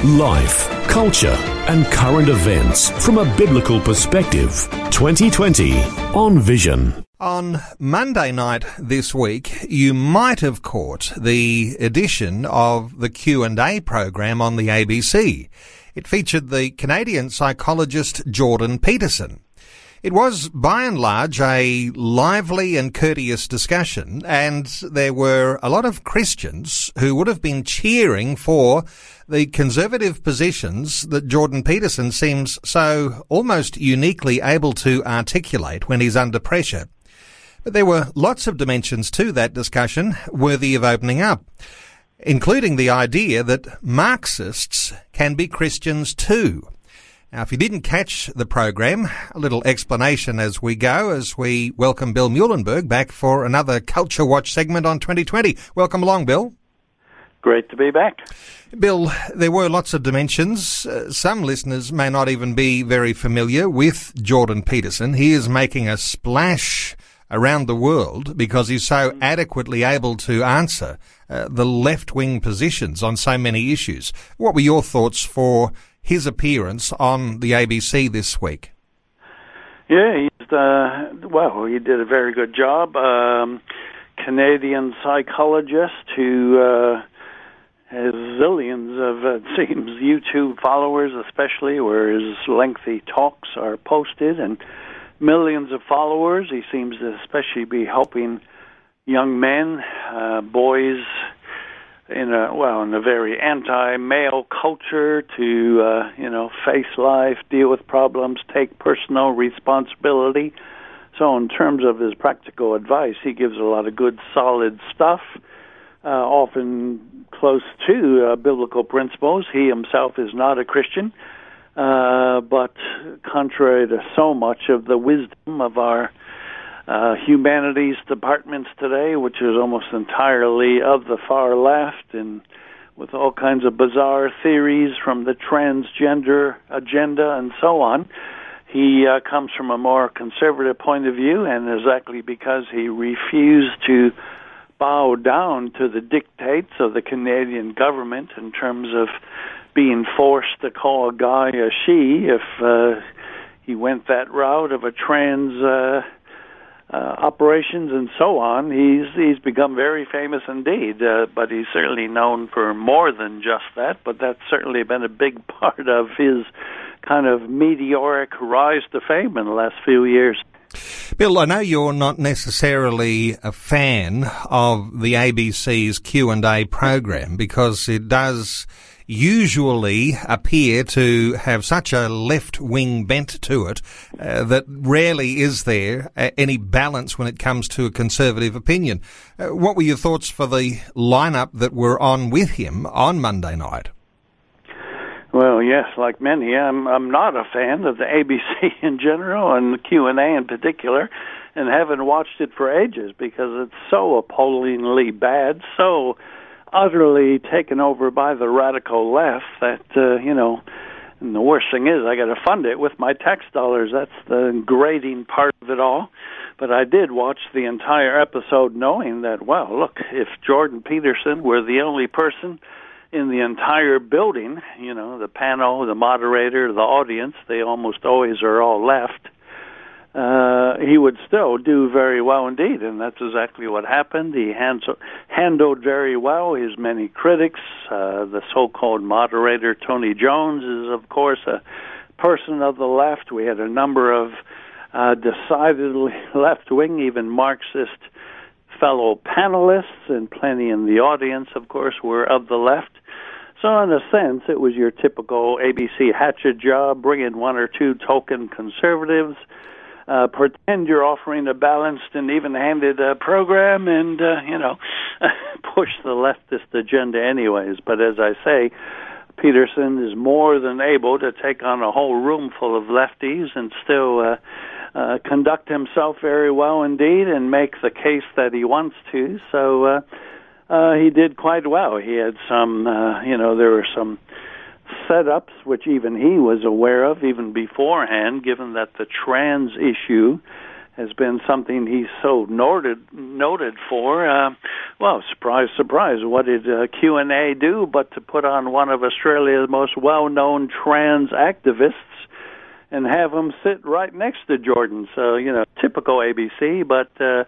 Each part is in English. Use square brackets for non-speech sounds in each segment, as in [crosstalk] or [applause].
Life, culture, and current events from a biblical perspective. 2020 on Vision. On Monday night this week, you might have caught the edition of the Q&A program on the ABC. It featured the Canadian psychologist Jordan Peterson. It was by and large a lively and courteous discussion, and there were a lot of Christians who would have been cheering for the conservative positions that Jordan Peterson seems so almost uniquely able to articulate when he's under pressure. But there were lots of dimensions to that discussion worthy of opening up, including the idea that Marxists can be Christians too. Now, if you didn't catch the program, a little explanation as we go, as we welcome Bill Muehlenberg back for another Culture Watch segment on 2020. Welcome along, Bill. Great to be back. Bill, there were lots of dimensions. Uh, some listeners may not even be very familiar with Jordan Peterson. He is making a splash around the world because he's so adequately able to answer uh, the left wing positions on so many issues. What were your thoughts for his appearance on the ABC this week? Yeah, he's uh, well. He did a very good job. Um, Canadian psychologist who uh, has zillions of uh, [laughs] it seems YouTube followers, especially where his lengthy talks are posted, and millions of followers. He seems to especially be helping young men, uh, boys in a well in a very anti-male culture to uh, you know face life, deal with problems, take personal responsibility. So in terms of his practical advice, he gives a lot of good, solid stuff, uh, often close to uh, biblical principles. He himself is not a Christian, uh, but contrary to so much of the wisdom of our uh, humanities departments today, which is almost entirely of the far left and with all kinds of bizarre theories from the transgender agenda and so on. He uh, comes from a more conservative point of view, and exactly because he refused to bow down to the dictates of the Canadian government in terms of being forced to call a guy a she if uh, he went that route of a trans. Uh, uh, operations and so on, he's he's become very famous indeed. Uh, but he's certainly known for more than just that. But that's certainly been a big [laughs] part of his kind of meteoric rise to fame in the last few years. Bill, I know you're not necessarily a fan of the ABC's Q&A program because it does usually appear to have such a left wing bent to it uh, that rarely is there uh, any balance when it comes to a conservative opinion. Uh, what were your thoughts for the lineup that were on with him on Monday night? Well, yes, like many, I'm I'm not a fan of the ABC [laughs] in general and the Q and A in particular, and haven't watched it for ages because it's so appallingly bad, so utterly taken over by the radical left that uh, you know and the worst thing is I got to fund it with my tax dollars. That's the grating part of it all. But I did watch the entire episode knowing that well look if Jordan Peterson were the only person in the entire building you know the panel the moderator the audience they almost always are all left uh, he would still do very well indeed, and that's exactly what happened. He handled very well his many critics. Uh, the so-called moderator Tony Jones is, of course, a person of the left. We had a number of uh, decidedly [laughs] left-wing, even Marxist fellow panelists, and plenty in the audience, of course, were of the left. So, in a sense, it was your typical ABC hatchet job, bring in one or two token conservatives uh, pretend you're offering a balanced and even-handed uh, program, and uh, you know, [laughs] push the leftist agenda anyways. But as I say, Peterson is more than able to take on a whole room full of lefties and still uh, uh, conduct himself very well indeed and make the case that he wants to. So uh, uh, he did quite well. He had some, uh, you know, there were some setups which even he was aware of even beforehand, given that the trans issue has been something he's so noted noted for. Uh, well, surprise, surprise, what did uh, Q and A do but to put on one of Australia's most well-known trans activists and have him sit right next to Jordan? So you know, typical ABC, but uh,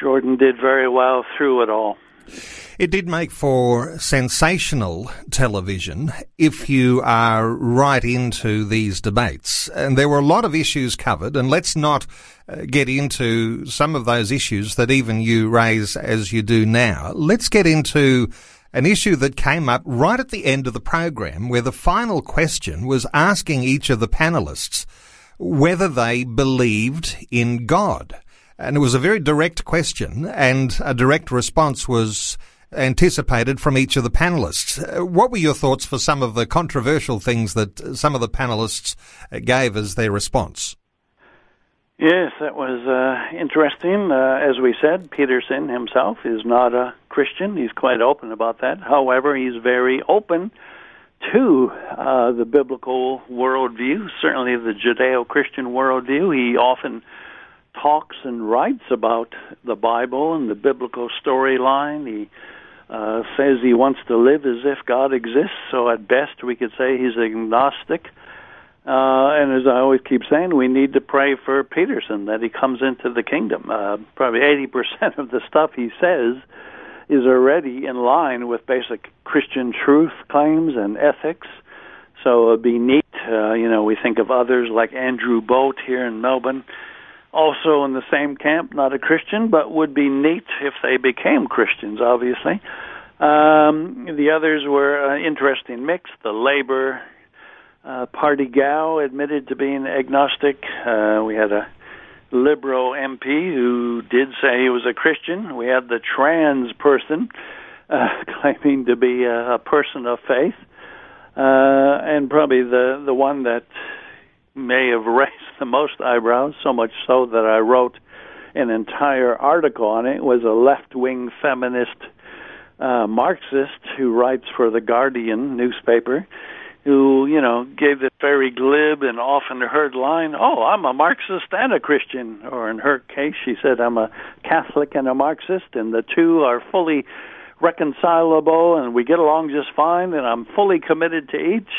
Jordan did very well through it all. It did make for sensational television if you are right into these debates. And there were a lot of issues covered, and let's not uh, get into some of those issues that even you raise as you do now. Let's get into an issue that came up right at the end of the program where the final question was asking each of the panelists whether they believed in God. And it was a very direct question, and a direct response was anticipated from each of the panelists. Uh, what were your thoughts for some of the controversial things that some of the panelists gave as their response? Yes, that was uh, interesting. Uh, as we said, Peterson himself is not a Christian. He's quite open about that. However, he's very open to uh, the biblical worldview, certainly the Judeo Christian worldview. He often talks and writes about the Bible and the biblical storyline. He uh, says he wants to live as if God exists, so at best we could say he's agnostic. Uh, and as I always keep saying, we need to pray for Peterson that he comes into the kingdom. Uh, probably 80% of the stuff he says is already in line with basic Christian truth claims and ethics. So it'd be neat. Uh, you know, we think of others like Andrew Bolt here in Melbourne also in the same camp, not a Christian, but would be neat if they became Christians, obviously. Um, the others were an interesting mix. The Labor uh, Party gal admitted to being agnostic. Uh, we had a liberal MP who did say he was a Christian. We had the trans person uh, [laughs] claiming to be a, a person of faith. Uh, and probably the the one that may have [laughs] raised the most eyebrows, so much so that I wrote an entire article on it. it was a left wing feminist uh, Marxist who writes for the Guardian newspaper, who, you know, gave this very glib and often heard line, Oh, I'm a Marxist and a Christian. Or in her case, she said, I'm a Catholic and a Marxist, and the two are fully reconcilable and we get along just fine and I'm fully committed to each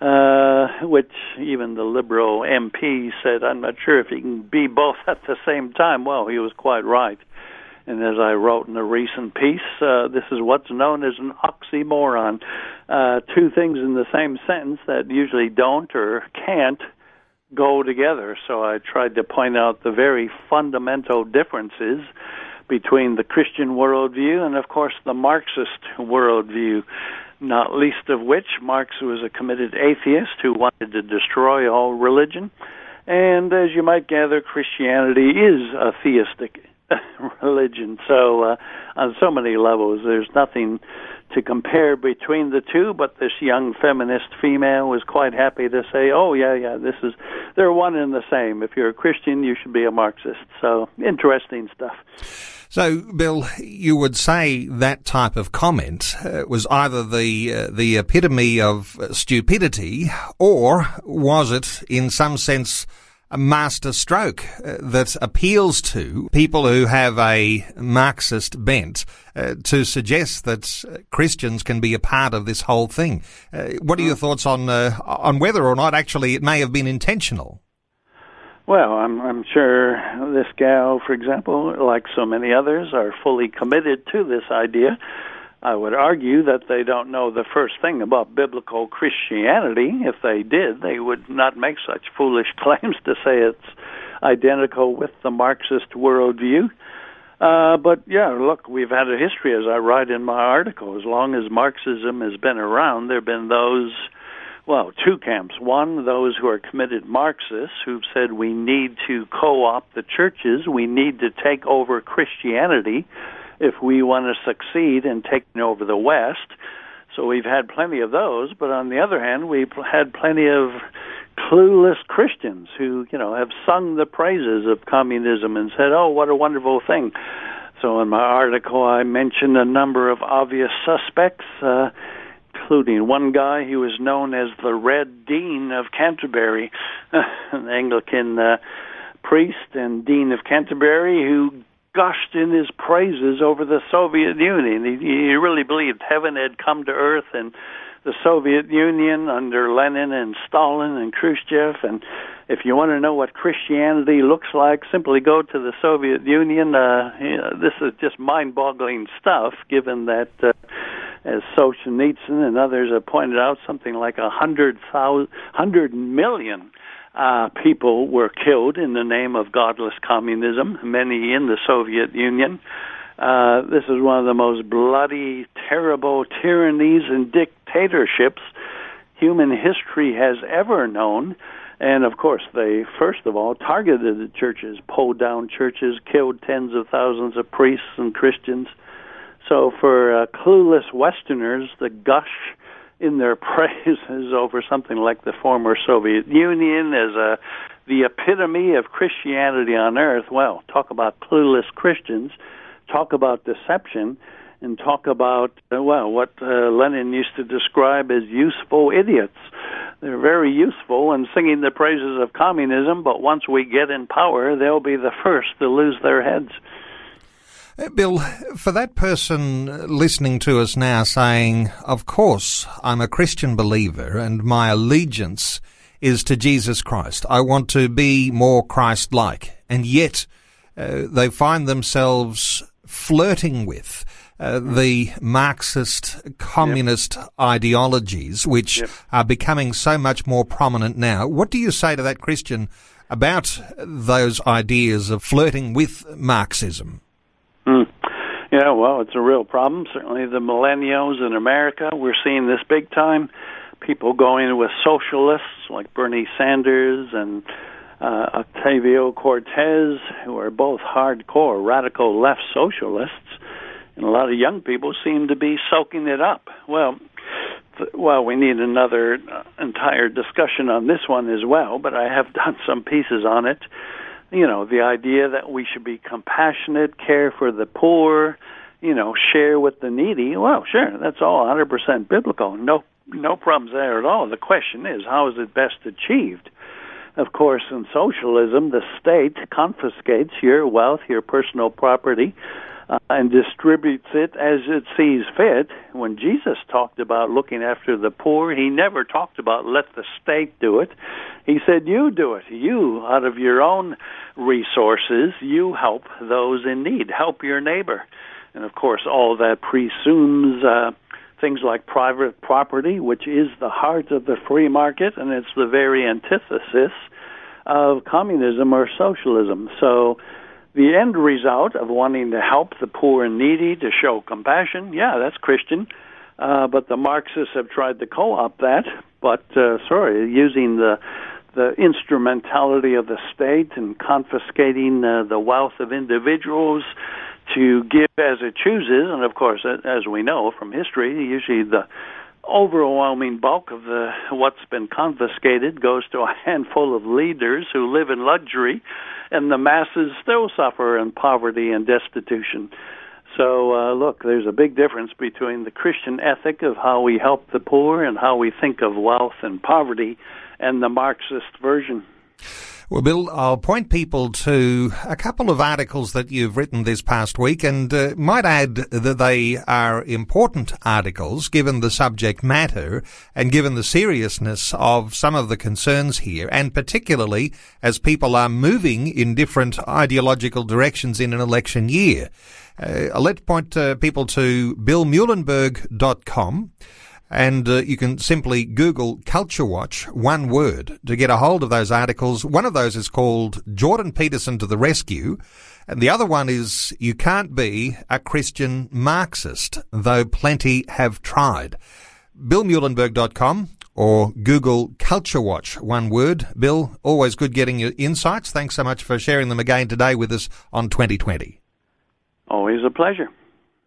uh which even the liberal MP said I'm not sure if he can be both at the same time. Well he was quite right. And as I wrote in a recent piece uh this is what's known as an oxymoron. Uh two things in the same sentence that usually don't or can't go together. So I tried to point out the very fundamental differences between the Christian worldview and, of course, the Marxist worldview, not least of which Marx was a committed atheist who wanted to destroy all religion. And as you might gather, Christianity is a theistic [laughs] religion. So, uh, on so many levels, there's nothing to compare between the two, but this young feminist female was quite happy to say, "Oh yeah, yeah, this is they're one and the same. If you're a Christian, you should be a Marxist." So, interesting stuff. So, Bill, you would say that type of comment uh, was either the uh, the epitome of stupidity, or was it, in some sense, a master stroke uh, that appeals to people who have a Marxist bent uh, to suggest that uh, Christians can be a part of this whole thing? Uh, what are your thoughts on on whether or not actually it may have been intentional? Well, I'm I'm sure this gal, for example, like so many others, are fully committed to this idea. I would argue that they don't know the first thing about biblical Christianity. If they did, they would not make such foolish [laughs] claims to say it's identical with the Marxist worldview. Uh, but yeah, look, we've had a history, as I write in my article. As long as Marxism has been around, there have been those well, two camps. One, those who are committed Marxists who've said we need to co opt the churches, we need to take over Christianity if we want to succeed in taking over the West. So we've had plenty of those, but on the other hand, we've had plenty of clueless Christians who, you know, have sung the praises of communism and said, "Oh, what a wonderful thing." So in my article, I mentioned a number of obvious suspects, uh, including one guy who was known as the Red Dean of Canterbury, [laughs] an Anglican uh, priest and Dean of Canterbury who gushed in his praises over the Soviet Union. He, he really believed heaven had come to earth and the Soviet Union under Lenin and Stalin and Khrushchev. And if you want to know what Christianity looks like, simply go to the Soviet Union. Uh, you know, this is just mind-boggling stuff, given that, uh, as Solzhenitsyn and others have pointed out, something like a hundred thousand, hundred million uh, people were killed in the name of godless communism, many in the Soviet Union. Uh, this is one of the most bloody, terrible tyrannies and dictatorships human history has ever known. And of course, they first of all targeted the churches, pulled down churches, killed tens of thousands of priests and Christians. So, for uh, clueless Westerners, the gush in their [laughs] praises over something like the former Soviet Union as a the epitome of Christianity on earth. Well, talk about clueless Christians talk about deception and talk about uh, well what uh, Lenin used to describe as useful idiots. They're very useful in singing the praises of communism, but once we get in power, they'll be the first to lose their heads. Uh, Bill, for that person listening to us now saying, Of course, I'm a Christian believer and my allegiance is to Jesus Christ. I want to be more Christ like. And yet, uh, they find themselves flirting with uh, the Marxist communist yep. ideologies, which yep. are becoming so much more prominent now. What do you say to that Christian about those ideas of flirting with Marxism? Yeah, well, it's a real problem. Certainly, the millennials in America, we're seeing this big time. People going with socialists like Bernie Sanders and uh, Ocasio-Cortez, who are both hardcore radical left socialists, and a lot of young people seem to be soaking it up. Well, well, we need another uh, entire discussion on this one as well, but I have [laughs] done some pieces on it. You know, the idea that we should be compassionate, care for the poor, you know, share with the needy. Well, sure, that's all 100% biblical. No, no problems there at all. The question is, how is it best achieved? Of course, in socialism, the state confiscates your wealth, your personal property, uh, and distributes it as it sees fit. When Jesus talked about looking after the poor, he never talked about let the state do it. He said, You do it. You, out of your own resources, you help those in need, help your neighbor. And of course, all that presumes uh, things like private property, which is the heart of the free market, and it's the very antithesis of communism or socialism. So, the end result of wanting to help the poor and needy, to show compassion, yeah, that's Christian. Uh, but the Marxists have tried to co-opt that, but uh, sorry, using the the instrumentality of the state and confiscating uh, the wealth of individuals to give as it chooses. And of course, as we know from history, usually the overwhelming bulk of the what's been confiscated goes to a [laughs] handful of leaders who live in luxury, and the masses still suffer in poverty and destitution. So, uh, look, there's a big difference between the Christian ethic of how we help the poor and how we think of wealth and poverty and the Marxist version. Well, Bill, I'll point people to a couple of articles that you've written this past week and uh, might add that they are important articles given the subject matter and given the seriousness of some of the concerns here and particularly as people are moving in different ideological directions in an election year. Uh, let's point uh, people to billmuehlenberg.com and uh, you can simply Google Culture Watch, one word, to get a hold of those articles. One of those is called Jordan Peterson to the Rescue, and the other one is You Can't Be a Christian Marxist, though plenty have tried. BillMuehlenberg.com or Google Culture Watch, one word. Bill, always good getting your insights. Thanks so much for sharing them again today with us on 2020. Always a pleasure.